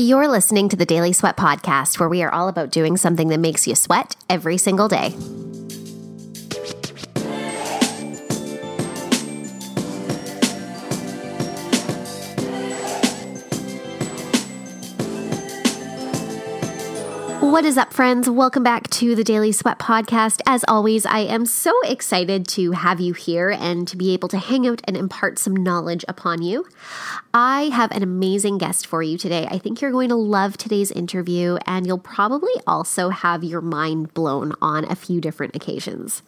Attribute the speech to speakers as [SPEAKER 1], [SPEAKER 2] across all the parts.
[SPEAKER 1] You're listening to the Daily Sweat Podcast, where we are all about doing something that makes you sweat every single day. What is up, friends? Welcome back to the Daily Sweat Podcast. As always, I am so excited to have you here and to be able to hang out and impart some knowledge upon you. I have an amazing guest for you today. I think you're going to love today's interview, and you'll probably also have your mind blown on a few different occasions.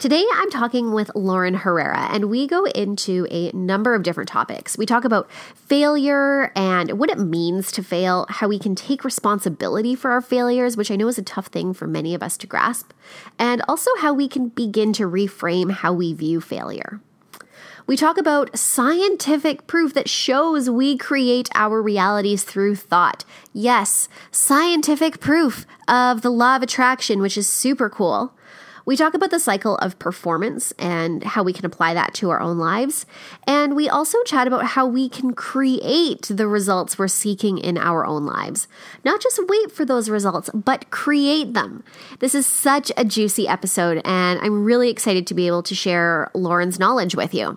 [SPEAKER 1] Today, I'm talking with Lauren Herrera, and we go into a number of different topics. We talk about failure and what it means to fail, how we can take responsibility for our which I know is a tough thing for many of us to grasp, and also how we can begin to reframe how we view failure. We talk about scientific proof that shows we create our realities through thought. Yes, scientific proof of the law of attraction, which is super cool. We talk about the cycle of performance and how we can apply that to our own lives. And we also chat about how we can create the results we're seeking in our own lives. Not just wait for those results, but create them. This is such a juicy episode, and I'm really excited to be able to share Lauren's knowledge with you.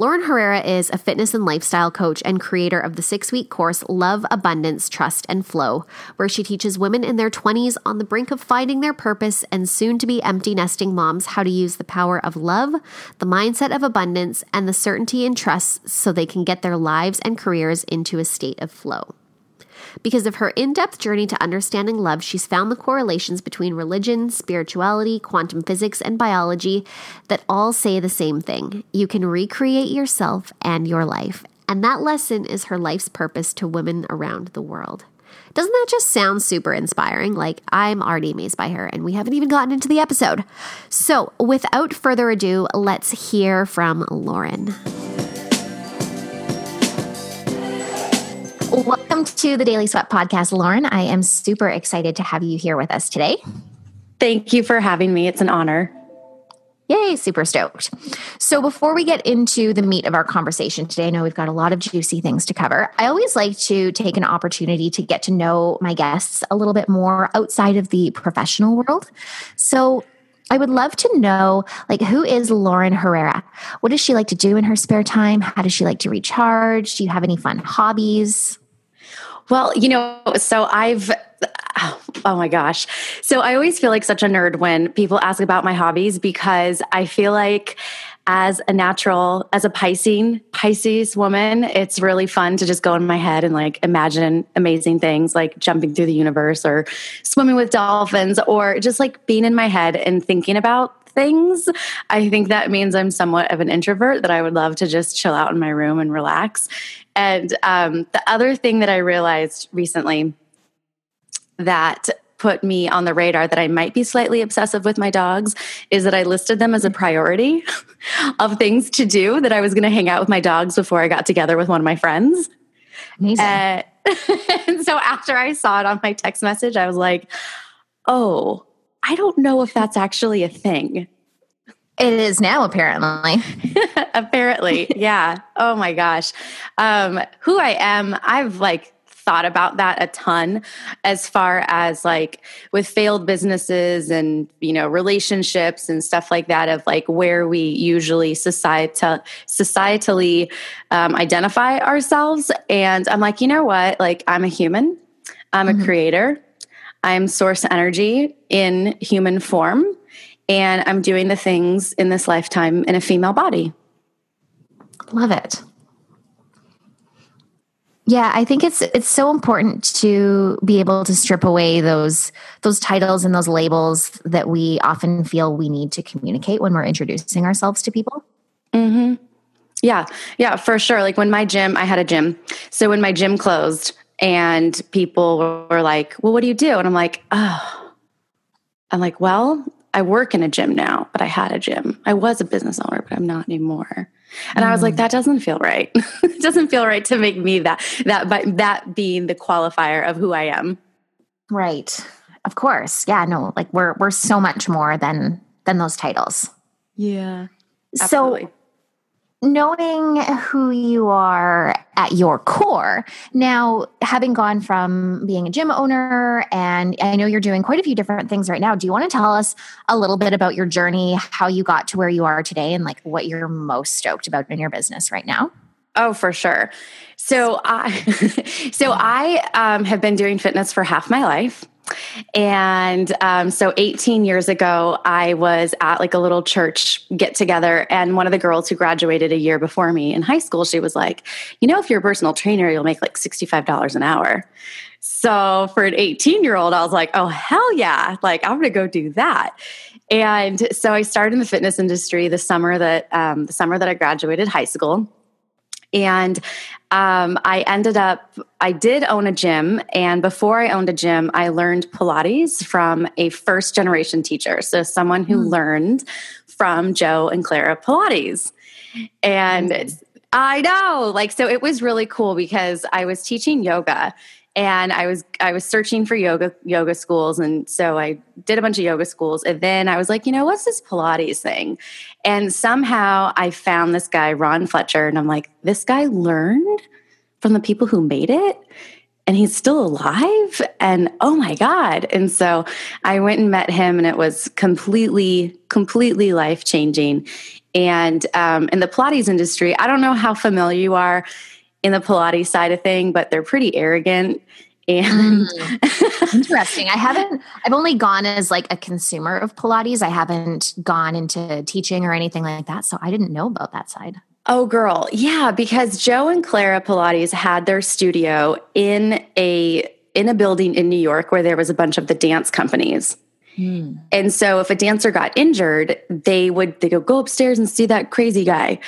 [SPEAKER 1] Lauren Herrera is a fitness and lifestyle coach and creator of the six week course Love, Abundance, Trust, and Flow, where she teaches women in their 20s on the brink of finding their purpose and soon to be empty nesting moms how to use the power of love, the mindset of abundance, and the certainty and trust so they can get their lives and careers into a state of flow. Because of her in depth journey to understanding love, she's found the correlations between religion, spirituality, quantum physics, and biology that all say the same thing you can recreate yourself and your life. And that lesson is her life's purpose to women around the world. Doesn't that just sound super inspiring? Like, I'm already amazed by her, and we haven't even gotten into the episode. So, without further ado, let's hear from Lauren. Welcome to the Daily Sweat Podcast, Lauren. I am super excited to have you here with us today.
[SPEAKER 2] Thank you for having me. It's an honor.
[SPEAKER 1] Yay, super stoked. So, before we get into the meat of our conversation today, I know we've got a lot of juicy things to cover. I always like to take an opportunity to get to know my guests a little bit more outside of the professional world. So, I would love to know like who is Lauren Herrera? What does she like to do in her spare time? How does she like to recharge? Do you have any fun hobbies?
[SPEAKER 2] Well, you know, so I've oh my gosh. So I always feel like such a nerd when people ask about my hobbies because I feel like as a natural, as a Pisces, Pisces woman, it's really fun to just go in my head and like imagine amazing things like jumping through the universe or swimming with dolphins or just like being in my head and thinking about things. I think that means I'm somewhat of an introvert that I would love to just chill out in my room and relax. And um, the other thing that I realized recently that put me on the radar that I might be slightly obsessive with my dogs is that I listed them as a priority of things to do that I was going to hang out with my dogs before I got together with one of my friends.
[SPEAKER 1] Amazing. Uh,
[SPEAKER 2] and so after I saw it on my text message, I was like, oh, I don't know if that's actually a thing.
[SPEAKER 1] It is now, apparently.
[SPEAKER 2] apparently, yeah. Oh my gosh. Um, who I am, I've like thought about that a ton as far as like with failed businesses and you know relationships and stuff like that of like where we usually societal societally um, identify ourselves and i'm like you know what like i'm a human i'm a mm-hmm. creator i'm source energy in human form and I'm doing the things in this lifetime in a female body.
[SPEAKER 1] Love it. Yeah, I think it's it's so important to be able to strip away those those titles and those labels that we often feel we need to communicate when we're introducing ourselves to people.
[SPEAKER 2] Mhm. Yeah. Yeah, for sure. Like when my gym, I had a gym. So when my gym closed and people were like, "Well, what do you do?" and I'm like, "Oh." I'm like, "Well, I work in a gym now, but I had a gym. I was a business owner, but I'm not anymore. And mm. I was like, mm. that doesn't feel right. it doesn't feel right to make me that that but that being the qualifier of who I am.
[SPEAKER 1] Right. Of course. Yeah, no, like we're we're so much more than than those titles.
[SPEAKER 2] Yeah.
[SPEAKER 1] Absolutely. So
[SPEAKER 3] knowing who you are at your core. Now, having gone from being a gym owner, and I know you're doing quite a few different things right now, do you want to tell us a little bit about your journey, how you got to where you are today, and like what you're most stoked about in your business right now?
[SPEAKER 2] Oh, for sure. So I, so I um, have been doing fitness for half my life. And um, so 18 years ago, I was at like a little church get together. And one of the girls who graduated a year before me in high school, she was like, You know, if you're a personal trainer, you'll make like $65 an hour. So for an 18 year old, I was like, Oh, hell yeah. Like, I'm going to go do that. And so I started in the fitness industry the summer that um, the summer that I graduated high school. And um, I ended up, I did own a gym. And before I owned a gym, I learned Pilates from a first generation teacher. So someone who mm. learned from Joe and Clara Pilates. And mm. I know, like, so it was really cool because I was teaching yoga and I was I was searching for yoga yoga schools and so I did a bunch of yoga schools and then I was like, you know, what's this Pilates thing? And somehow I found this guy Ron Fletcher and I'm like, this guy learned from the people who made it and he's still alive and oh my god. And so I went and met him and it was completely completely life-changing. And um, in the Pilates industry, I don't know how familiar you are in the Pilates side of thing, but they're pretty arrogant. And
[SPEAKER 3] mm. interesting. I haven't, I've only gone as like a consumer of Pilates. I haven't gone into teaching or anything like that. So I didn't know about that side.
[SPEAKER 2] Oh, girl. Yeah. Because Joe and Clara Pilates had their studio in a, in a building in New York where there was a bunch of the dance companies. Hmm. And so if a dancer got injured, they would they go go upstairs and see that crazy guy.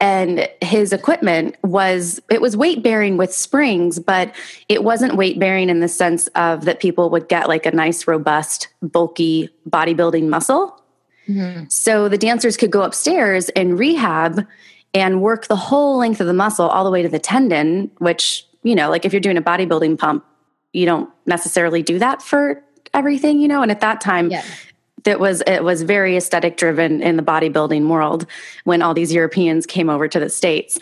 [SPEAKER 2] And his equipment was it was weight bearing with springs, but it wasn't weight bearing in the sense of that people would get like a nice robust bulky bodybuilding muscle. Mm-hmm. So the dancers could go upstairs and rehab and work the whole length of the muscle all the way to the tendon, which, you know, like if you're doing a bodybuilding pump, you don't necessarily do that for everything, you know. And at that time, yeah. that was it was very aesthetic driven in the bodybuilding world when all these Europeans came over to the states,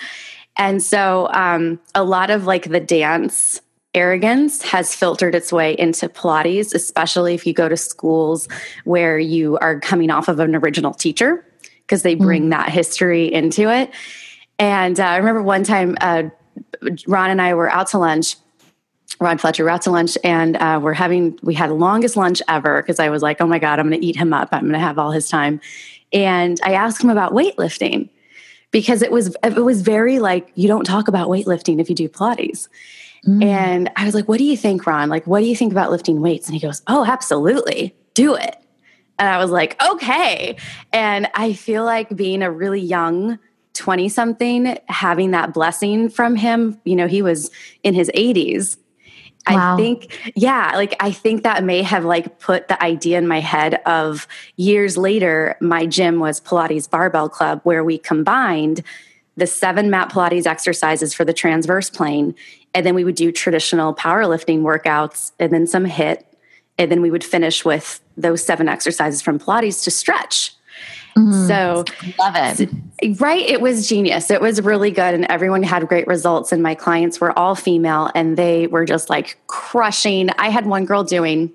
[SPEAKER 2] and so um, a lot of like the dance arrogance has filtered its way into Pilates, especially if you go to schools where you are coming off of an original teacher because they bring mm. that history into it. And uh, I remember one time, uh, Ron and I were out to lunch Ron Fletcher, we're out to lunch and uh, we're having, we had the longest lunch ever because I was like, oh my God, I'm going to eat him up. I'm going to have all his time. And I asked him about weightlifting because it was, it was very like, you don't talk about weightlifting if you do Pilates. Mm. And I was like, what do you think, Ron? Like, what do you think about lifting weights? And he goes, oh, absolutely. Do it. And I was like, okay. And I feel like being a really young, 20 something, having that blessing from him, you know, he was in his 80s Wow. I think, yeah, like I think that may have like put the idea in my head of years later, my gym was Pilates Barbell Club, where we combined the seven mat Pilates exercises for the transverse plane. And then we would do traditional powerlifting workouts and then some HIIT. And then we would finish with those seven exercises from Pilates to stretch.
[SPEAKER 3] Mm, so love it.
[SPEAKER 2] Right. It was genius. It was really good. And everyone had great results. And my clients were all female and they were just like crushing. I had one girl doing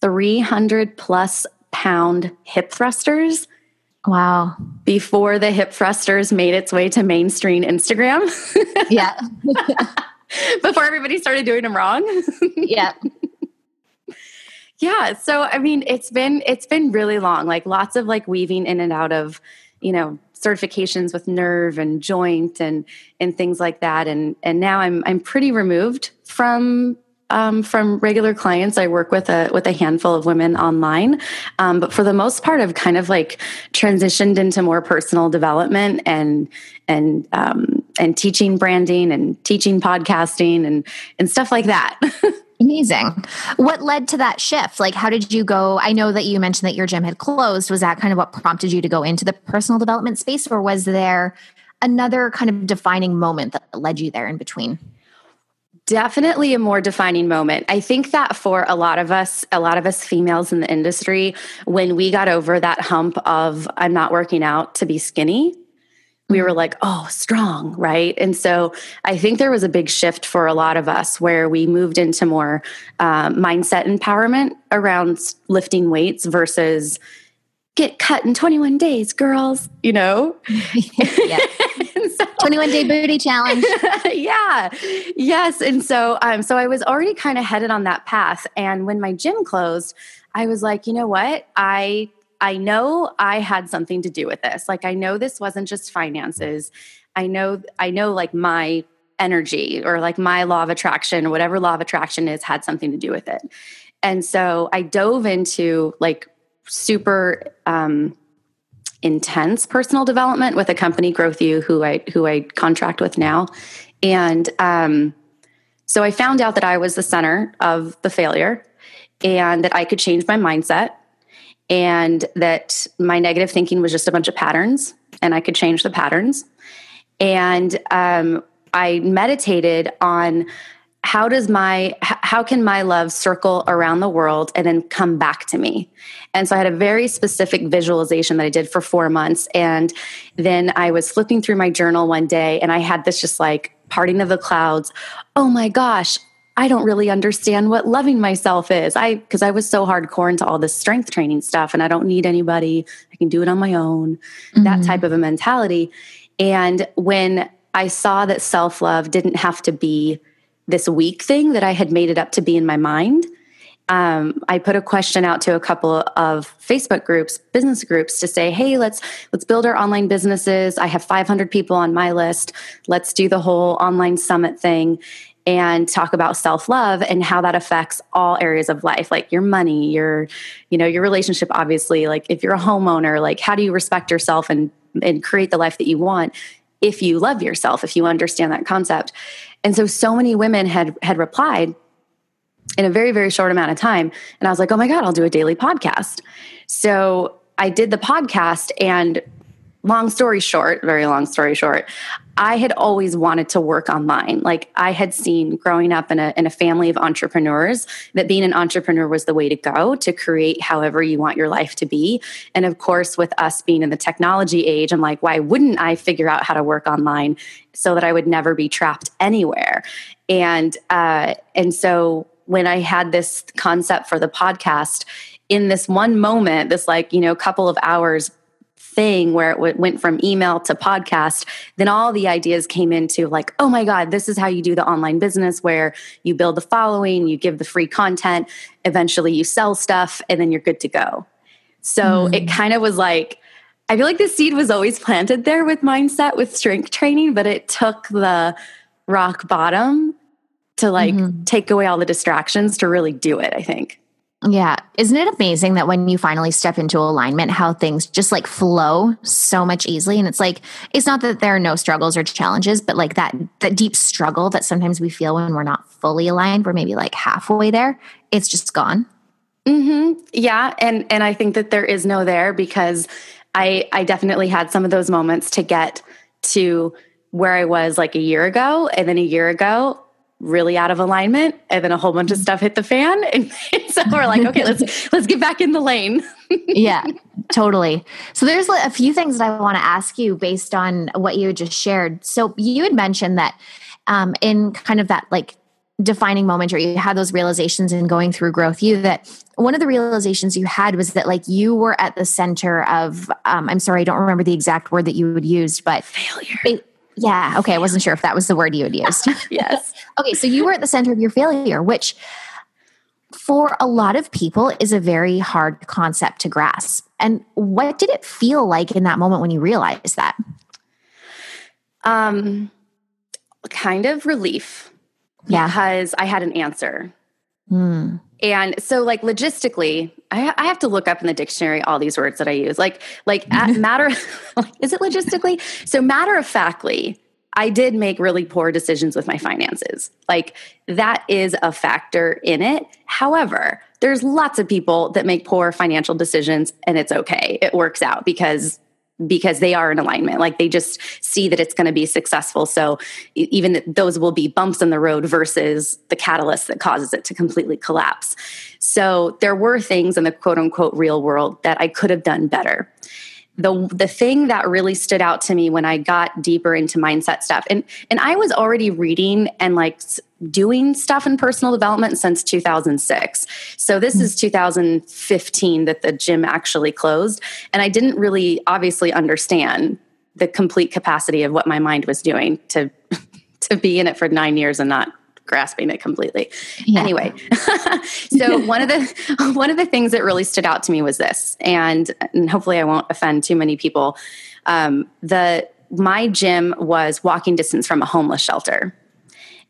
[SPEAKER 2] 300 plus pound hip thrusters.
[SPEAKER 3] Wow.
[SPEAKER 2] Before the hip thrusters made its way to mainstream Instagram.
[SPEAKER 3] yeah.
[SPEAKER 2] Before everybody started doing them wrong.
[SPEAKER 3] yeah
[SPEAKER 2] yeah so i mean it's been it's been really long like lots of like weaving in and out of you know certifications with nerve and joint and and things like that and and now i'm i'm pretty removed from um, from regular clients. I work with a with a handful of women online um, but for the most part i've kind of like transitioned into more personal development and and um, and teaching branding and teaching podcasting and and stuff like that
[SPEAKER 3] Amazing. What led to that shift? Like, how did you go? I know that you mentioned that your gym had closed. Was that kind of what prompted you to go into the personal development space, or was there another kind of defining moment that led you there in between?
[SPEAKER 2] Definitely a more defining moment. I think that for a lot of us, a lot of us females in the industry, when we got over that hump of I'm not working out to be skinny, we were like, oh, strong, right? And so I think there was a big shift for a lot of us where we moved into more um, mindset empowerment around lifting weights versus get cut in 21 days, girls, you know?
[SPEAKER 3] yeah. so, 21 day booty challenge.
[SPEAKER 2] yeah. Yes. And so, um, so I was already kind of headed on that path. And when my gym closed, I was like, you know what? I I know I had something to do with this. Like I know this wasn't just finances. I know I know like my energy or like my law of attraction whatever law of attraction is had something to do with it. And so I dove into like super um intense personal development with a company Growth U who i who i contract with now and um, so i found out that i was the center of the failure and that i could change my mindset and that my negative thinking was just a bunch of patterns and I could change the patterns. And um, I meditated on how does my how can my love circle around the world and then come back to me? And so i had a very specific visualization that i did for four months. And then i was flipping through my journal one day and i had this just like parting of the clouds. Oh my gosh I don't really understand what loving myself is. I because I was so hardcore into all this strength training stuff and I don't need anybody. I can do it on my own. Mm-hmm. That type of a mentality. And when I saw that self-love didn't have to be this weak thing that I had made it up to be in my mind, um, I put a question out to a couple of Facebook groups, business groups, to say, "Hey, let's let's build our online businesses. I have 500 people on my list. Let's do the whole online summit thing." And talk about self-love and how that affects all areas of life like your money your you know your relationship obviously like if you're a homeowner like how do you respect yourself and and create the life that you want if you love yourself if you understand that concept? And so so many women had had replied in a very very short amount of time and i was like oh my god i'll do a daily podcast. So i did the podcast and long story short, very long story short, I had always wanted to work online. Like I had seen growing up in a, in a family of entrepreneurs that being an entrepreneur was the way to go to create however you want your life to be. And of course, with us being in the technology age, I'm like, why wouldn't I figure out how to work online so that I would never be trapped anywhere? And uh, and so when I had this concept for the podcast, in this one moment, this like, you know, couple of hours thing where it went from email to podcast, then all the ideas came into like, oh my God, this is how you do the online business where you build the following, you give the free content, eventually you sell stuff, and then you're good to go. So mm. it kind of was like, I feel like the seed was always planted there with mindset, with strength training, but it took the rock bottom to like mm-hmm. take away all the distractions to really do it, I think.
[SPEAKER 3] Yeah. Isn't it amazing that when you finally step into alignment, how things just like flow so much easily? And it's like, it's not that there are no struggles or challenges, but like that, that deep struggle that sometimes we feel when we're not fully aligned, we're maybe like halfway there, it's just gone.
[SPEAKER 2] Mm-hmm. Yeah. And, and I think that there is no there because I, I definitely had some of those moments to get to where I was like a year ago. And then a year ago, really out of alignment and then a whole bunch of stuff hit the fan and, so we're like okay let's let's get back in the lane.
[SPEAKER 3] Yeah totally. So there's a few things that i want to ask you based on what you just shared. So you had mentioned that um, in kind of that like defining moment or you had those realizations in going through Growth U that one of the realizations you had was that like you were at the center of um, i'm sorry i don't remember the exact word that you would use but
[SPEAKER 2] failure
[SPEAKER 3] yeah. Okay. I wasn't sure if that was the word you had used.
[SPEAKER 2] yes.
[SPEAKER 3] okay. So you were at the center of your failure, which for a lot of people is a very hard concept to grasp. And what did it feel like in that moment when you realized that?
[SPEAKER 2] Um, kind of relief.
[SPEAKER 3] Yeah.
[SPEAKER 2] Because I had an answer.
[SPEAKER 3] Hmm.
[SPEAKER 2] And so, like logistically, I, I, have to look up in the dictionary all these words that I use. Like, like matter, is it logistically? So, matter of factly, I did make really poor decisions with my finances. Like, that is a factor in it. However, there's lots of people that make poor financial decisions, and it's okay. It works out because because they are in alignment. Like they just see that it's going to be successful. So even those will be bumps in the road versus the catalyst that causes it to completely collapse. So there were things in the quote unquote real world that i could have done better the the thing that really stood out to me when I got deeper into mindset stuff, and and I was already reading and like doing stuff in personal development since 2006. So this mm-hmm. is 2015 that the gym actually closed, and I didn't really obviously understand the complete capacity of what my mind was doing to to be in it for nine years and not grasping it completely. Yeah. Anyway, so one of the one of the things that really stood out to me was this, and, and hopefully I won't offend too many people. Um, the my gym was walking distance from a homeless shelter,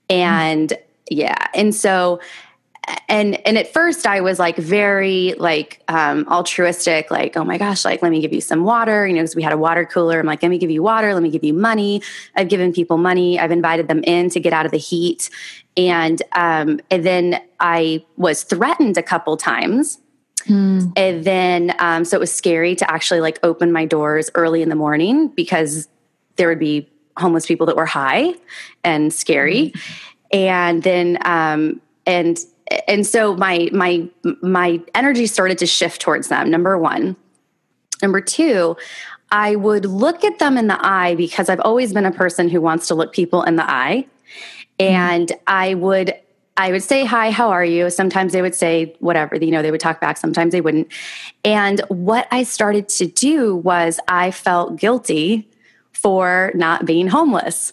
[SPEAKER 2] and mm. yeah, and so and and at first i was like very like um altruistic like oh my gosh like let me give you some water you know because we had a water cooler. I'm like let me give you water let me give you money. I've given people money i've invited them in to get out of the heat. And um and then i was threatened a couple times. Mm. and then um so it was scary to actually like open my doors early in the morning because there would be homeless people that were high and scary. Mm. and then um and and so my my my energy started to shift towards them number 1 number 2 I would look at them in the eye because I've always been a person who wants to look people in the eye and mm-hmm. I would I would say hi, how are you? Sometimes they would say whatever, you know, they would talk back, sometimes they wouldn't. And what I started to do was I felt guilty for not being homeless.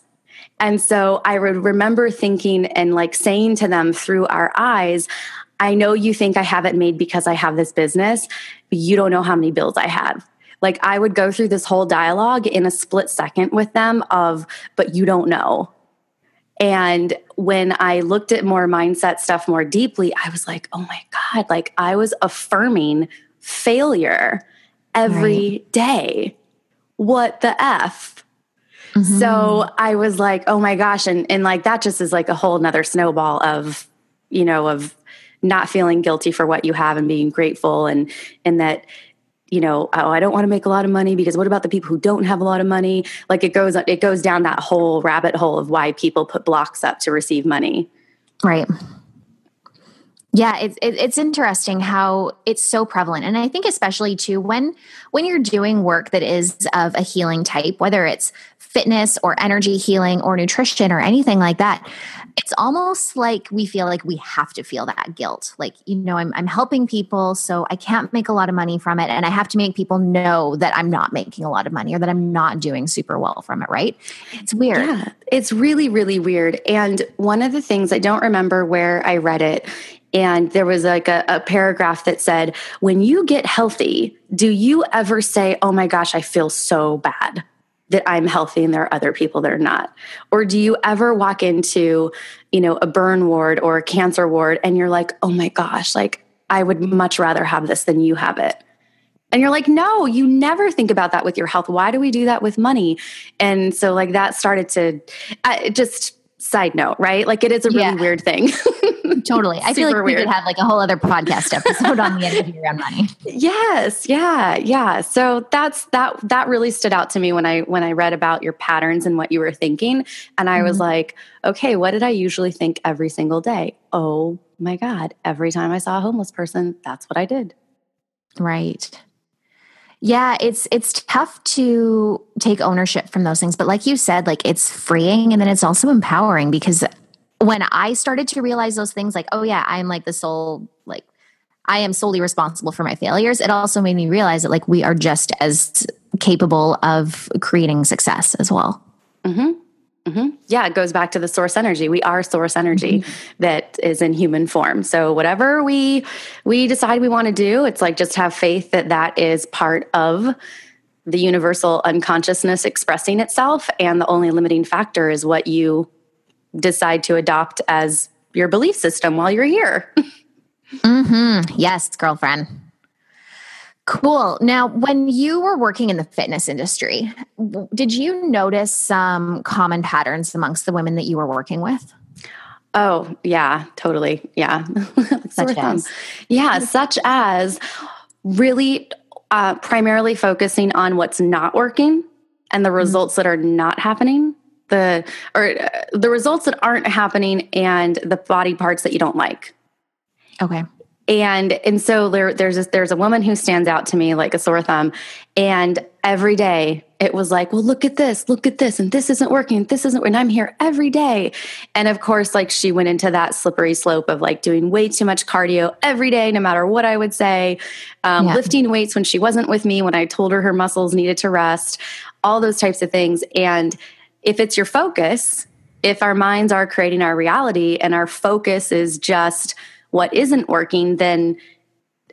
[SPEAKER 2] And so I would remember thinking and like saying to them through our eyes, I know you think I have it made because I have this business, but you don't know how many bills I have. Like I would go through this whole dialogue in a split second with them of, but you don't know. And when I looked at more mindset stuff more deeply, I was like, oh my God, like I was affirming failure every right. day. What the F? Mm-hmm. So I was like, oh my gosh. And, and like that just is like a whole nother snowball of, you know, of not feeling guilty for what you have and being grateful and, and that, you know, oh, I don't want to make a lot of money because what about the people who don't have a lot of money? Like it goes, it goes down that whole rabbit hole of why people put blocks up to receive money.
[SPEAKER 3] Right. Yeah, it's it's interesting how it's so prevalent, and I think especially too when when you're doing work that is of a healing type, whether it's fitness or energy healing or nutrition or anything like that, it's almost like we feel like we have to feel that guilt. Like, you know, I'm, I'm helping people, so I can't make a lot of money from it. And I have to make people know that I'm not making a lot of money or that I'm not doing super well from it, right? It's weird. Yeah,
[SPEAKER 2] it's really, really weird. And one of the things I don't remember where I read it and there was like a, a, paragraph that said when you get healthy do you ever say oh my gosh i feel so bad that I'm healthy and there are other people that are not? Or do you ever walk into, you know, a burn ward or a cancer ward and you're like, "Oh my gosh, like I would much rather have this than you have it." And you're like, "No, you never think about that with your health. Why do we do that with money?" And so like that started to just side note, right? Like it is a really yeah. weird thing.
[SPEAKER 3] totally. I feel like we could have like a whole other podcast episode on the energy around money.
[SPEAKER 2] Yes. Yeah. Yeah. So that's that that really stood out to me when I when I read about your patterns and what you were thinking. And I mm-hmm. was like, okay, what did I usually think every single day? Oh my God. Every time I saw a homeless person, that's what I did.
[SPEAKER 3] Right. Yeah, it's it's tough to take ownership from those things, but like you said, like it's freeing and then it's also empowering because when I started to realize those things like, oh yeah, I'm like the sole like I am solely responsible for my failures, it also made me realize that like we are just as capable of creating success as well.
[SPEAKER 2] hmm Mm-hmm. Yeah, it goes back to the source energy. We are source energy mm-hmm. that is in human form. So whatever we we decide we want to do, it's like just have faith that that is part of the universal unconsciousness expressing itself, and the only limiting factor is what you decide to adopt as your belief system while you're here.
[SPEAKER 3] mm-hmm. Yes, girlfriend. Cool. Now, when you were working in the fitness industry, did you notice some common patterns amongst the women that you were working with?
[SPEAKER 2] Oh, yeah, totally. Yeah.
[SPEAKER 3] such as?
[SPEAKER 2] Yeah, such as really uh, primarily focusing on what's not working and the mm-hmm. results mm-hmm. that are not happening the or uh, the results that aren't happening and the body parts that you don't like
[SPEAKER 3] okay
[SPEAKER 2] and and so there there's a, there's a woman who stands out to me like a sore thumb and every day it was like, well, look at this, look at this, and this isn't working, this isn't, and I'm here every day. And of course, like she went into that slippery slope of like doing way too much cardio every day, no matter what I would say, um, yeah. lifting weights when she wasn't with me, when I told her her muscles needed to rest, all those types of things. And if it's your focus, if our minds are creating our reality and our focus is just what isn't working, then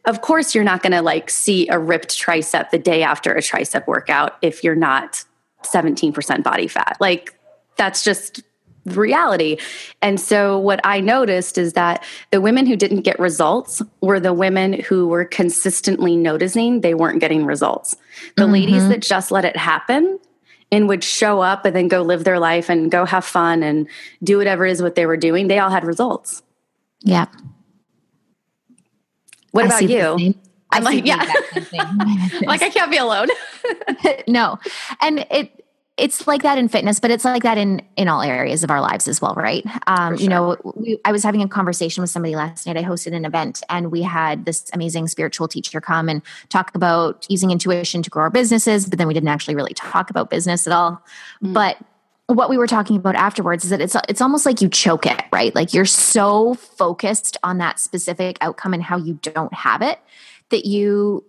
[SPEAKER 2] of course you're not going to like see a ripped tricep the day after a tricep workout if you're not 17% body fat. Like that's just reality. And so what i noticed is that the women who didn't get results were the women who were consistently noticing they weren't getting results. The mm-hmm. ladies that just let it happen and would show up and then go live their life and go have fun and do whatever it is what they were doing they all had results.
[SPEAKER 3] Yeah
[SPEAKER 2] what I about you? I'm like, yeah. like I can't be alone.
[SPEAKER 3] no. And it it's like that in fitness, but it's like that in in all areas of our lives as well, right? Um, sure. You know, we, I was having a conversation with somebody last night. I hosted an event, and we had this amazing spiritual teacher come and talk about using intuition to grow our businesses. But then we didn't actually really talk about business at all. Mm. But what we were talking about afterwards is that it's it's almost like you choke it, right? Like you're so focused on that specific outcome and how you don't have it that you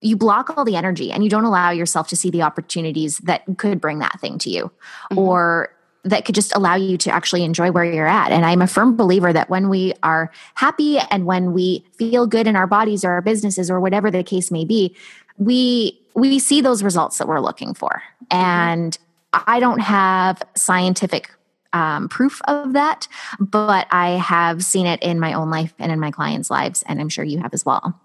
[SPEAKER 3] you block all the energy and you don't allow yourself to see the opportunities that could bring that thing to you mm-hmm. or that could just allow you to actually enjoy where you're at. And I'm a firm believer that when we are happy and when we feel good in our bodies or our businesses or whatever the case may be, we we see those results that we're looking for. Mm-hmm. And I don't have scientific um, proof of that, but I have seen it in my own life and in my clients' lives, and I'm sure you have as well.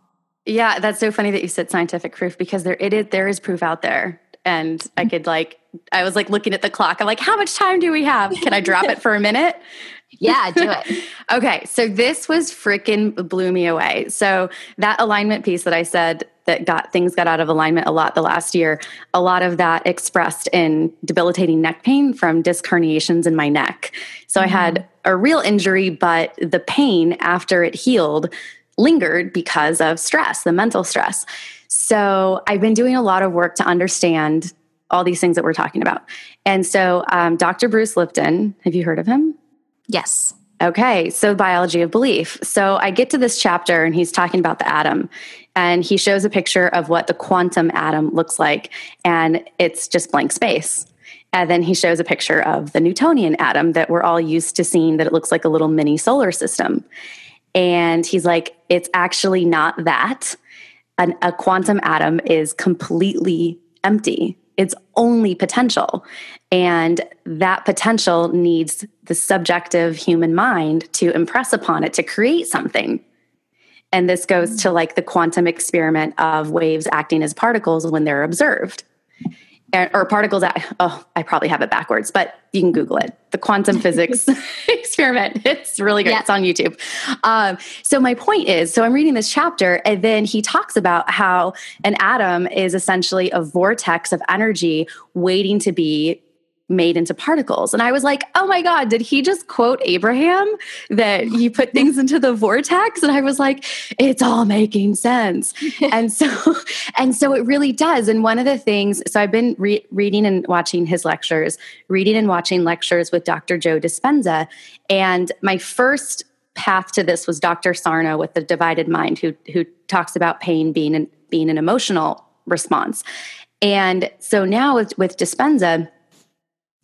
[SPEAKER 2] Yeah, that's so funny that you said scientific proof because there it is there is proof out there, and I could like I was like looking at the clock. I'm like, how much time do we have? Can I drop it for a minute?
[SPEAKER 3] Yeah, do it.
[SPEAKER 2] okay, so this was freaking blew me away. So that alignment piece that I said that got things got out of alignment a lot the last year, a lot of that expressed in debilitating neck pain from disc herniations in my neck. So mm-hmm. I had a real injury, but the pain after it healed lingered because of stress, the mental stress. So I've been doing a lot of work to understand all these things that we're talking about. And so um, Dr. Bruce Lipton, have you heard of him?
[SPEAKER 3] Yes.
[SPEAKER 2] Okay, so biology of belief. So I get to this chapter and he's talking about the atom and he shows a picture of what the quantum atom looks like and it's just blank space. And then he shows a picture of the Newtonian atom that we're all used to seeing that it looks like a little mini solar system. And he's like, it's actually not that. An, a quantum atom is completely empty it's only potential. And that potential needs the subjective human mind to impress upon it to create something. And this goes hmm. to like the quantum experiment of waves acting as particles when they're observed or particles that oh i probably have it backwards but you can google it. The quantum physics experiment. It's really good yeah. it's on youtube. Um, so my point is so i'm reading this chapter and then he talks about how an atom is essentially a vortex of energy waiting to be made into particles. And I was like, oh my God, did he just quote Abraham that you put things into the vortex? And I was like, it's all making sense. and so, and so it really does. And one of the things, so I've been re- reading and watching his lectures, reading and watching lectures with Dr. Joe Dispenza. And my first path to this was Dr. Sarno with the divided mind, who, who talks about pain being an, being an emotional response. And so now with, with Dispenza,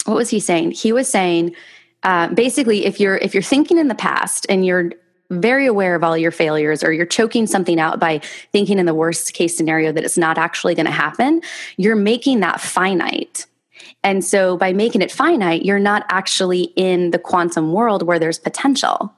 [SPEAKER 2] what was he saying? He was saying uh, basically if you're if you're thinking in the past and you're very aware of all your failures or you're choking something out by thinking in the worst case scenario that it's not actually going to happen, you're making that finite. And so by making it finite, you're not actually in the quantum world where there's potential.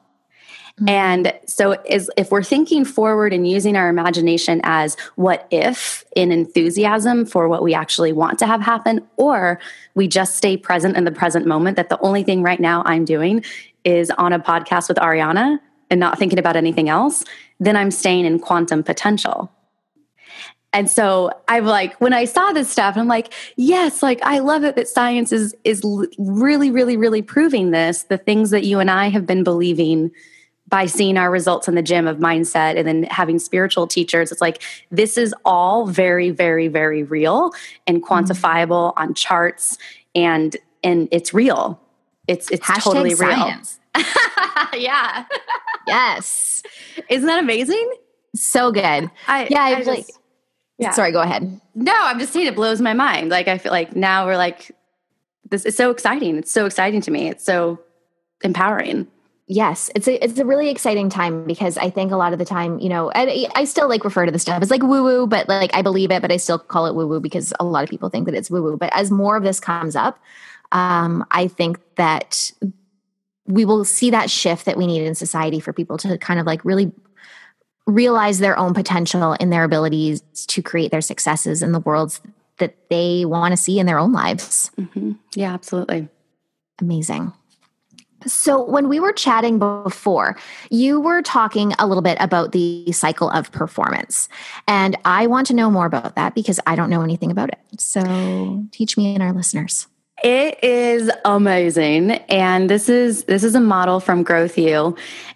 [SPEAKER 2] Mm-hmm. And so, is, if we're thinking forward and using our imagination as what if in enthusiasm for what we actually want to have happen, or we just stay present in the present moment, that the only thing right now I'm doing is on a podcast with Ariana and not thinking about anything else, then I'm staying in quantum potential. And so I'm like, when I saw this stuff, I'm like, yes, like I love it that science is is really, really, really proving this. The things that you and I have been believing by seeing our results in the gym of mindset and then having spiritual teachers it's like this is all very very very real and quantifiable mm-hmm. on charts and and it's real. It's it's
[SPEAKER 3] Hashtag
[SPEAKER 2] totally
[SPEAKER 3] science.
[SPEAKER 2] real yeah.
[SPEAKER 3] Yes.
[SPEAKER 2] Isn't that amazing?
[SPEAKER 3] So good.
[SPEAKER 2] I,
[SPEAKER 3] yeah
[SPEAKER 2] i
[SPEAKER 3] i like yeah. sorry go ahead.
[SPEAKER 2] No i'm just saying it blows my mind. Like i feel like now we're like this is so exciting. It's so exciting to me. It's so empowering
[SPEAKER 3] Yes, it's a it's a really exciting time because I think a lot of the time, you know, I, I still like refer to the stuff as like woo woo, but like I believe it, but I still call it woo woo because a lot of people think that it's woo woo. But as more of this comes up, um, I think that we will see that shift that we need in society for people to kind of like really realize their own potential in their abilities to create their successes in the worlds that they want to see in their own lives.
[SPEAKER 2] Mm-hmm. Yeah, absolutely.
[SPEAKER 3] Amazing. So, when we were chatting before, you were talking a little bit about the cycle of performance. And I want to know more about that because I don't know anything about it. So, teach me and our listeners.
[SPEAKER 2] It is amazing. And this is this is a model from Growth U.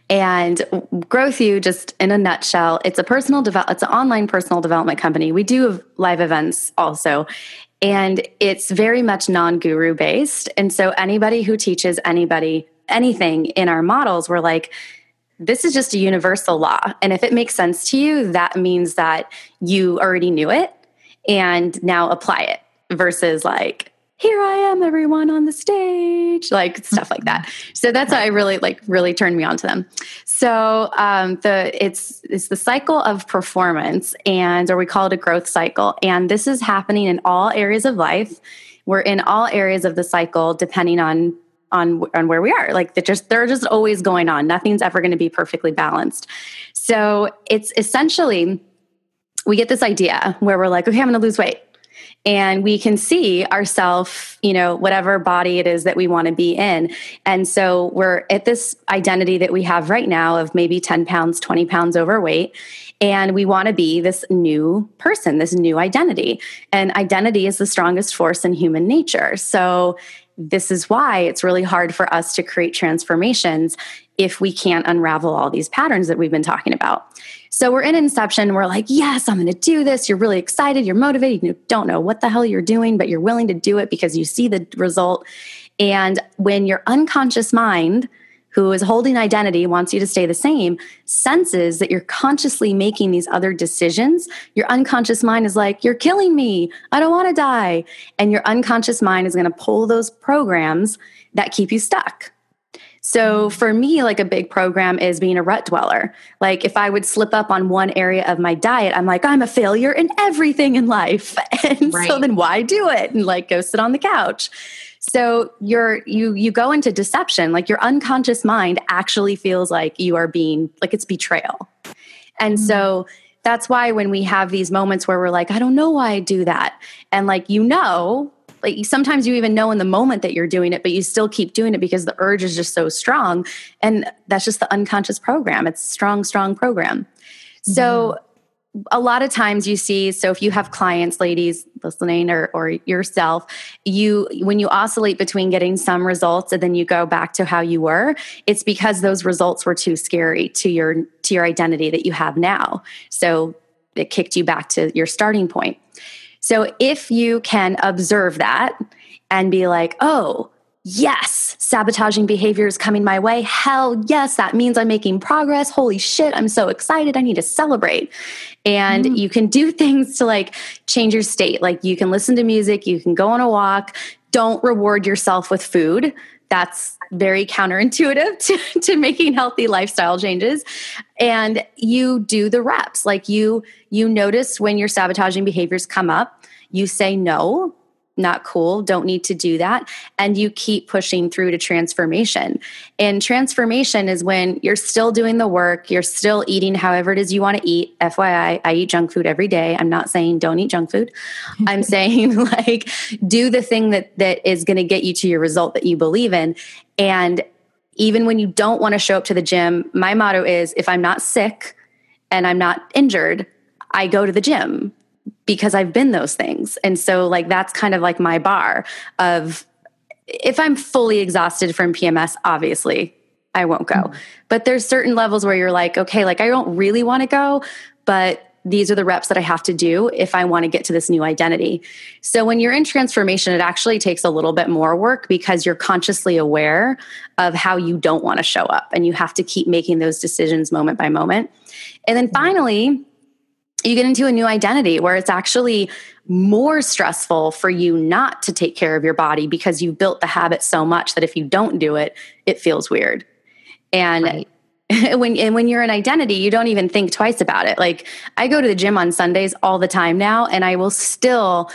[SPEAKER 2] And Growth U, just in a nutshell, it's a personal develop it's an online personal development company. We do live events also. And it's very much non guru based. And so anybody who teaches anybody anything in our models, we're like, this is just a universal law. And if it makes sense to you, that means that you already knew it and now apply it versus like, here I am, everyone on the stage, like stuff like that. So that's why I really like really turned me on to them. So um, the it's it's the cycle of performance, and or we call it a growth cycle, and this is happening in all areas of life. We're in all areas of the cycle, depending on on on where we are. Like they're just they're just always going on. Nothing's ever going to be perfectly balanced. So it's essentially we get this idea where we're like, okay, I'm going to lose weight and we can see ourself you know whatever body it is that we want to be in. And so we're at this identity that we have right now of maybe 10 pounds 20 pounds overweight and we want to be this new person this new identity. And identity is the strongest force in human nature. So this is why it's really hard for us to create transformations if we can't unravel all these patterns that we've been talking about. So we're in inception, we're like, yes, I'm going to do this. You're really excited, you're motivated, you don't know what the hell you're doing, but you're willing to do it because you see the result. And when your unconscious mind, who is holding identity, wants you to stay the same, senses that you're consciously making these other decisions, your unconscious mind is like, You're killing me. I don't want to die. And your unconscious mind is going to pull those programs that keep you stuck. So for me, like a big program is being a rut dweller. Like if I would slip up on one area of my diet, I'm like, I'm a failure in everything in life. And right. so then why do it? And like go sit on the couch. So you're you you go into deception. Like your unconscious mind actually feels like you are being like it's betrayal. And mm-hmm. so that's why when we have these moments where we're like, I don't know why I do that. And like you know, like sometimes you even know in the moment that you're doing it but you still keep doing it because the urge is just so strong. And that's just the unconscious program. It's strong strong program. Mm-hmm. so a lot of times you see so if you have clients ladies listening or, or yourself you when you oscillate between getting some results and then you go back to how you were it's because those results were too scary to your to your identity that you have now. So it kicked you back to your starting point so if you can observe that and be like, oh, yes, sabotaging behavior is coming my way. Hell yes, that means I'm making progress. Holy shit, I'm so excited. I need to celebrate. And mm. you can do things to like change your state. Like you can listen to music, you can go on a walk. Don't reward yourself with food. That's very counterintuitive to, to making healthy lifestyle changes. And you do the reps. Like you you notice when your sabotaging behaviors come up, you say no, not cool, don't need to do that. And you keep pushing through to transformation. And transformation is when you're still doing the work, you're still eating however it is you want to eat. FYI, I eat junk food every day. I'm not saying don't eat junk food. I'm saying like do the thing that that is going to get you to your result that you believe in. And even when you don't want to show up to the gym, my motto is if I'm not sick and I'm not injured, I go to the gym because I've been those things. And so like that's kind of like my bar of if I'm fully exhausted from PMS, obviously I won't go. Mm-hmm. But there's certain levels where you're like, okay, like I don't really want to go, but these are the reps that I have to do if I want to get to this new identity. So when you're in transformation, it actually takes a little bit more work because you're consciously aware of how you don't want to show up and you have to keep making those decisions moment by moment. And then finally, you get into a new identity where it's actually more stressful for you not to take care of your body because you built the habit so much that if you don't do it, it feels weird. And right. when and when you're an identity, you don't even think twice about it. Like I go to the gym on Sundays all the time now, and I will still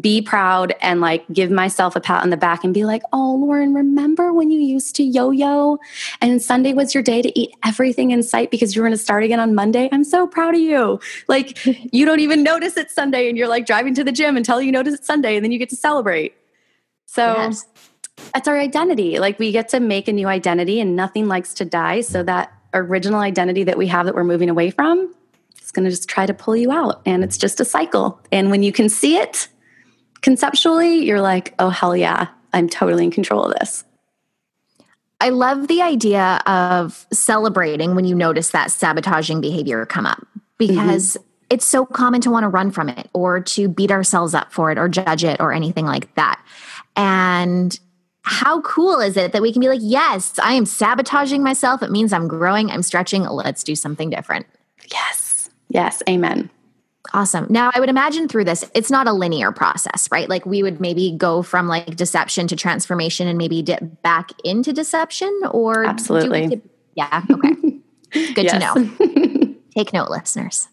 [SPEAKER 2] be proud and like give myself a pat on the back and be like, "Oh, Lauren, remember when you used to yo-yo and Sunday was your day to eat everything in sight because you were going to start again on Monday? I'm so proud of you." Like you don't even notice it's Sunday and you're like driving to the gym until you notice it's Sunday and then you get to celebrate. So yes that's our identity. Like we get to make a new identity and nothing likes to die. So that original identity that we have that we're moving away from is going to just try to pull you out. And it's just a cycle. And when you can see it conceptually, you're like, oh, hell yeah, I'm totally in control of this.
[SPEAKER 3] I love the idea of celebrating when you notice that sabotaging behavior come up because mm-hmm. it's so common to want to run from it or to beat ourselves up for it or judge it or anything like that. And how cool is it that we can be like, yes, I am sabotaging myself. It means I'm growing, I'm stretching. Let's do something different.
[SPEAKER 2] Yes. Yes. Amen.
[SPEAKER 3] Awesome. Now, I would imagine through this, it's not a linear process, right? Like we would maybe go from like deception to transformation and maybe dip back into deception or.
[SPEAKER 2] Absolutely.
[SPEAKER 3] yeah. Okay. Good to know. Take note, listeners.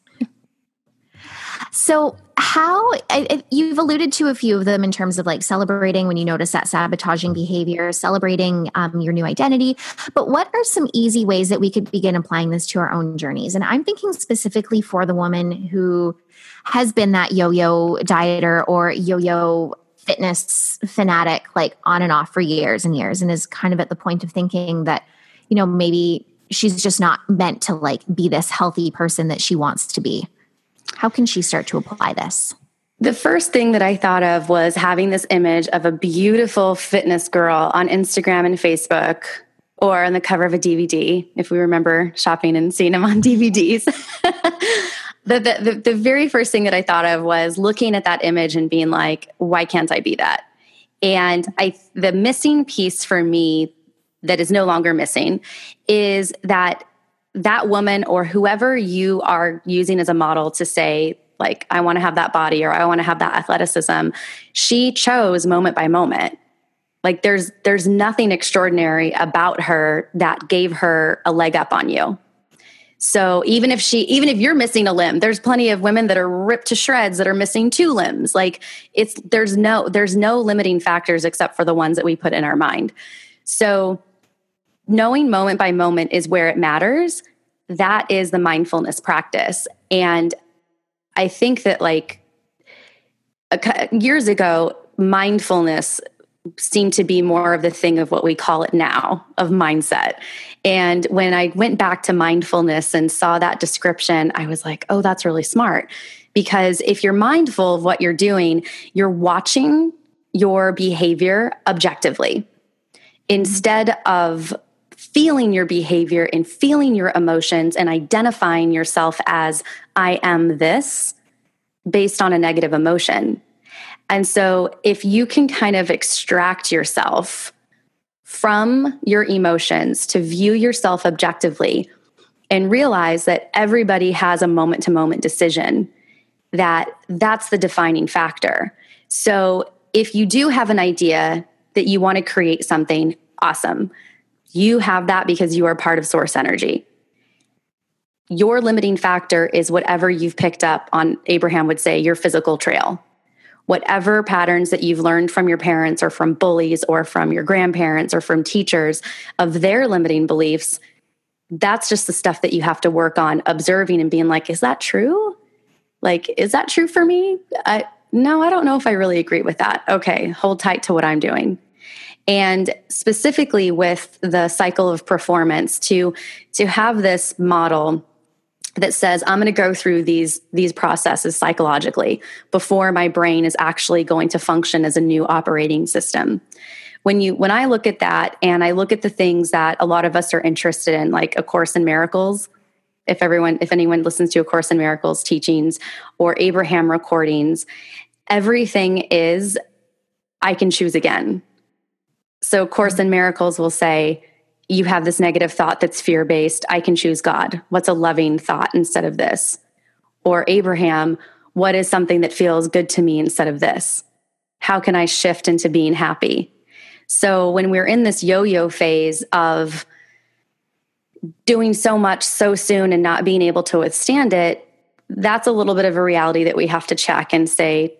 [SPEAKER 3] So, how you've alluded to a few of them in terms of like celebrating when you notice that sabotaging behavior, celebrating um, your new identity. But what are some easy ways that we could begin applying this to our own journeys? And I'm thinking specifically for the woman who has been that yo yo dieter or yo yo fitness fanatic, like on and off for years and years, and is kind of at the point of thinking that, you know, maybe she's just not meant to like be this healthy person that she wants to be. How can she start to apply this?
[SPEAKER 2] The first thing that I thought of was having this image of a beautiful fitness girl on Instagram and Facebook or on the cover of a DVD, if we remember shopping and seeing them on DVDs. the, the, the, the very first thing that I thought of was looking at that image and being like, why can't I be that? And I, the missing piece for me that is no longer missing is that that woman or whoever you are using as a model to say, like, I want to have that body or I want to have that athleticism, she chose moment by moment. Like there's there's nothing extraordinary about her that gave her a leg up on you. So even if she even if you're missing a limb, there's plenty of women that are ripped to shreds that are missing two limbs. Like it's there's no there's no limiting factors except for the ones that we put in our mind. So knowing moment by moment is where it matters. That is the mindfulness practice. And I think that, like, years ago, mindfulness seemed to be more of the thing of what we call it now of mindset. And when I went back to mindfulness and saw that description, I was like, oh, that's really smart. Because if you're mindful of what you're doing, you're watching your behavior objectively instead of feeling your behavior and feeling your emotions and identifying yourself as, I am this based on a negative emotion. And so, if you can kind of extract yourself from your emotions to view yourself objectively and realize that everybody has a moment to moment decision, that that's the defining factor. So, if you do have an idea that you want to create something, awesome. You have that because you are part of source energy. Your limiting factor is whatever you've picked up on, Abraham would say, your physical trail. Whatever patterns that you've learned from your parents or from bullies or from your grandparents or from teachers of their limiting beliefs, that's just the stuff that you have to work on observing and being like, is that true? Like, is that true for me? I, no, I don't know if I really agree with that. Okay, hold tight to what I'm doing and specifically with the cycle of performance to to have this model that says i'm going to go through these these processes psychologically before my brain is actually going to function as a new operating system when you when I look at that and I look at the things that a lot of us are interested in, like A Course in Miracles, if everyone if anyone listens to A Course in Miracles teachings or Abraham recordings, everything is I can choose again. So Course in Miracles will say, you have this negative thought that's fear based. I can choose God. What's a loving thought instead of this? Or Abraham, what is something that feels good to me instead of this? How can I shift into being happy? So when we're in this yo yo phase of doing so much so soon and not being able to withstand it, that's a little bit of a reality that we have to check and say,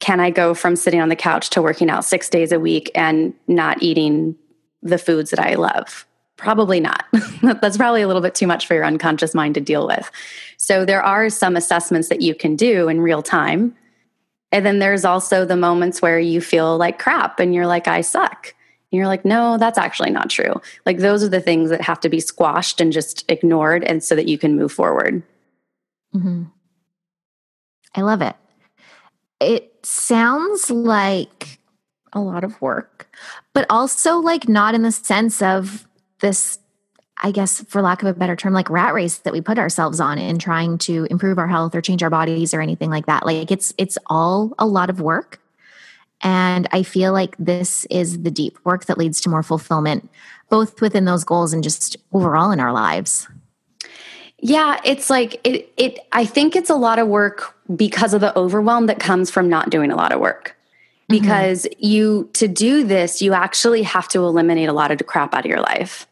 [SPEAKER 2] can I go from sitting on the couch to working out six days a week and not eating the foods that I love? Probably not. That's probably a little bit too much for your unconscious mind to deal with. So, there are some assessments that you can do in real time. And then there's also the moments where you feel like crap and you're like, I suck. And you're like, no, that's actually not true. Like, those are the things that have to be squashed and just ignored, and so that you can move forward.
[SPEAKER 3] Mm-hmm. I love it. It sounds like a lot of work, but also like not in the sense of this I guess, for lack of a better term, like rat race that we put ourselves on in trying to improve our health or change our bodies or anything like that. Like it's it's all a lot of work. And I feel like this is the deep work that leads to more fulfillment, both within those goals and just overall in our lives.
[SPEAKER 2] Yeah, it's like it it I think it's a lot of work because of the overwhelm that comes from not doing a lot of work. Mm-hmm. Because mm-hmm. you to do this, you actually have to eliminate a lot of the crap out of your life.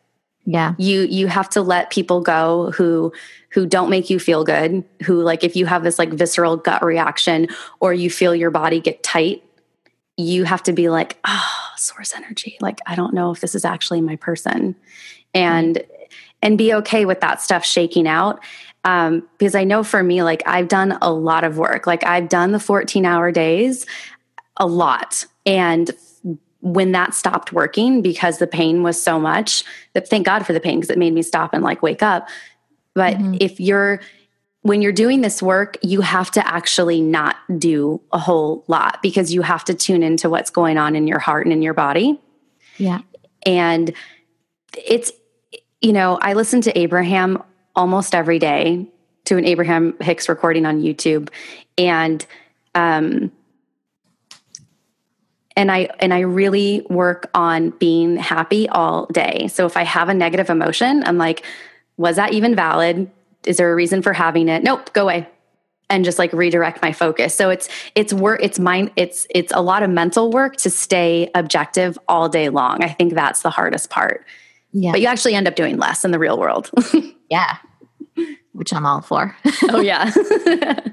[SPEAKER 3] Yeah.
[SPEAKER 2] You you have to let people go who who don't make you feel good, who like if you have this like visceral gut reaction or you feel your body get tight, you have to be like, "Oh, source energy. Like I don't know if this is actually my person." And mm-hmm. And be okay with that stuff shaking out. Um, because I know for me, like I've done a lot of work. Like I've done the 14 hour days a lot. And when that stopped working because the pain was so much that thank God for the pain because it made me stop and like wake up. But mm-hmm. if you're when you're doing this work, you have to actually not do a whole lot because you have to tune into what's going on in your heart and in your body.
[SPEAKER 3] Yeah.
[SPEAKER 2] And it's, you know, I listen to Abraham almost every day to an Abraham Hicks recording on YouTube. And um, and i and i really work on being happy all day. So if i have a negative emotion i'm like was that even valid? Is there a reason for having it? Nope go away. And just like redirect my focus. So it's it's work it's mind it's it's a lot of mental work to stay objective all day long. I think that's the hardest part yeah. But you actually end up doing less in the real world.
[SPEAKER 3] Yeah. Which i'm all for.
[SPEAKER 2] Oh yeah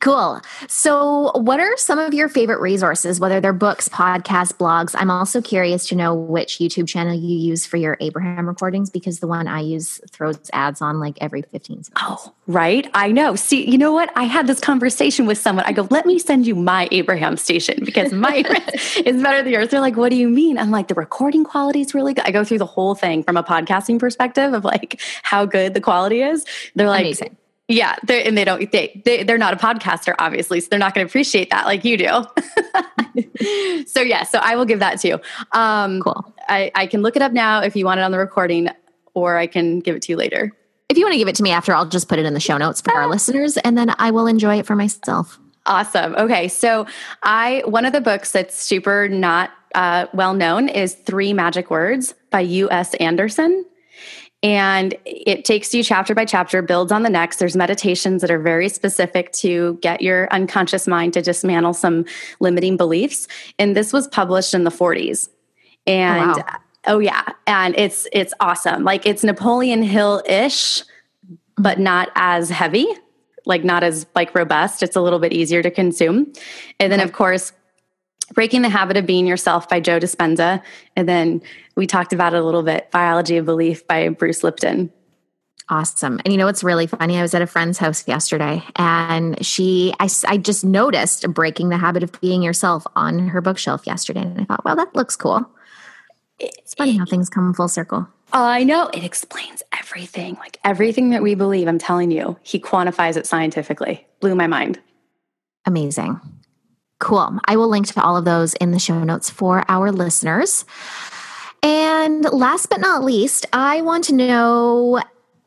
[SPEAKER 3] Cool. So, what are some of your favorite resources, whether they're books, podcasts, blogs? I'm also curious to know which YouTube channel you use for your Abraham recordings because the one I use throws ads on like every 15 seconds.
[SPEAKER 2] Oh, right. I know. See, you know what? I had this conversation with someone. I go, let me send you my Abraham station because my is better than yours. They're like, what do you mean? I'm like, the recording quality is really good. I go through the whole thing from a podcasting perspective of like how good the quality is. They're like, Amazing yeah, and they don't they, they they're not a podcaster, obviously, so they're not going to appreciate that like you do. so yeah, so I will give that to you. Um, cool. I, I can look it up now if you want it on the recording, or I can give it to you later.
[SPEAKER 3] If you want to give it to me after, I'll just put it in the show notes for our listeners, and then I will enjoy it for myself.
[SPEAKER 2] Awesome. Okay, so I one of the books that's super not uh, well known is Three Magic Words by U.S. Andersen. And it takes you chapter by chapter, builds on the next. There's meditations that are very specific to get your unconscious mind to dismantle some limiting beliefs. And this was published in the 40s. And oh, wow. oh yeah, and it's it's awesome. Like it's Napoleon Hill-ish, but not as heavy, like not as like robust. It's a little bit easier to consume. And then of course Breaking the Habit of Being Yourself by Joe Dispenza. And then we talked about it a little bit Biology of Belief by Bruce Lipton.
[SPEAKER 3] Awesome. And you know what's really funny? I was at a friend's house yesterday and she, I, I just noticed Breaking the Habit of Being Yourself on her bookshelf yesterday. And I thought, well, that looks cool. It's funny how things come full circle.
[SPEAKER 2] I know. It explains everything. Like everything that we believe, I'm telling you, he quantifies it scientifically. Blew my mind.
[SPEAKER 3] Amazing. Cool. I will link to all of those in the show notes for our listeners. And last but not least, I want to know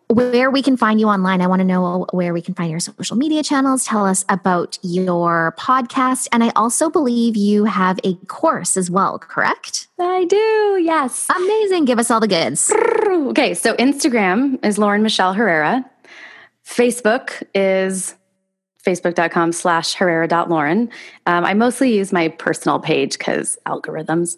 [SPEAKER 3] where we can find you online. I want to know where we can find your social media channels. Tell us about your podcast. And I also believe you have a course as well, correct?
[SPEAKER 2] I do, yes.
[SPEAKER 3] Amazing. Give us all the goods.
[SPEAKER 2] Okay, so Instagram is Lauren Michelle Herrera. Facebook is facebook.com slash herrera.lauren. Um, I mostly use my personal page because algorithms.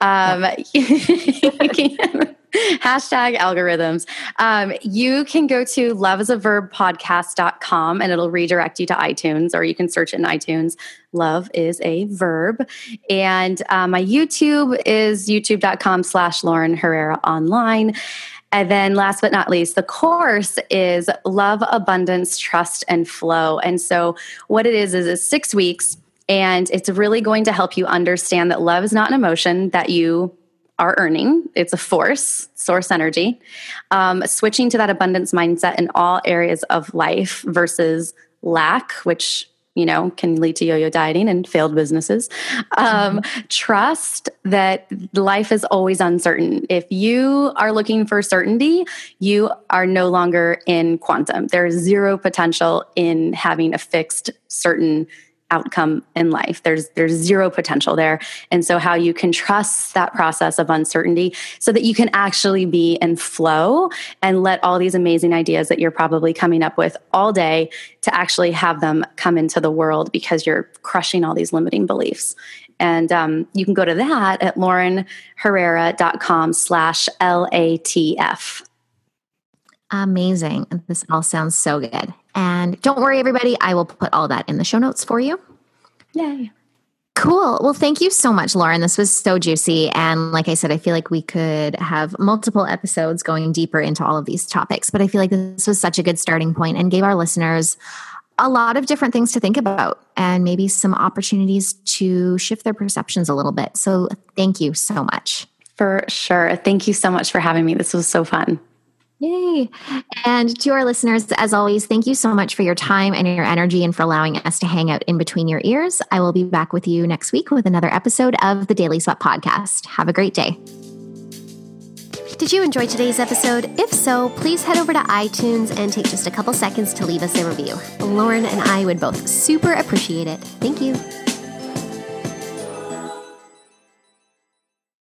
[SPEAKER 2] Um, hashtag algorithms. Um, you can go to loveisaverbpodcast.com and it'll redirect you to iTunes or you can search in iTunes. Love is a verb. And uh, my YouTube is youtube.com slash Lauren Herrera online. And then last but not least, the course is Love, Abundance, Trust, and Flow. And so what it is is it's six weeks and it's really going to help you understand that love is not an emotion that you are earning. It's a force, source energy. Um, switching to that abundance mindset in all areas of life versus lack, which you know, can lead to yo-yo dieting and failed businesses. Um, mm-hmm. Trust that life is always uncertain. If you are looking for certainty, you are no longer in quantum. There is zero potential in having a fixed, certain outcome in life. There's there's zero potential there. And so how you can trust that process of uncertainty so that you can actually be in flow and let all these amazing ideas that you're probably coming up with all day to actually have them come into the world because you're crushing all these limiting beliefs. And um, you can go to that at laurenherrera.com slash L-A-T-F.
[SPEAKER 3] Amazing. This all sounds so good. And don't worry, everybody, I will put all that in the show notes for you.
[SPEAKER 2] Yay.
[SPEAKER 3] Cool. Well, thank you so much, Lauren. This was so juicy. And like I said, I feel like we could have multiple episodes going deeper into all of these topics, but I feel like this was such a good starting point and gave our listeners a lot of different things to think about and maybe some opportunities to shift their perceptions a little bit. So thank you so much.
[SPEAKER 2] For sure. Thank you so much for having me. This was so fun.
[SPEAKER 3] Yay. And to our listeners, as always, thank you so much for your time and your energy and for allowing us to hang out in between your ears. I will be back with you next week with another episode of the Daily Sweat Podcast. Have a great day.
[SPEAKER 1] Did you enjoy today's episode? If so, please head over to iTunes and take just a couple seconds to leave us a review. Lauren and I would both super appreciate it. Thank you.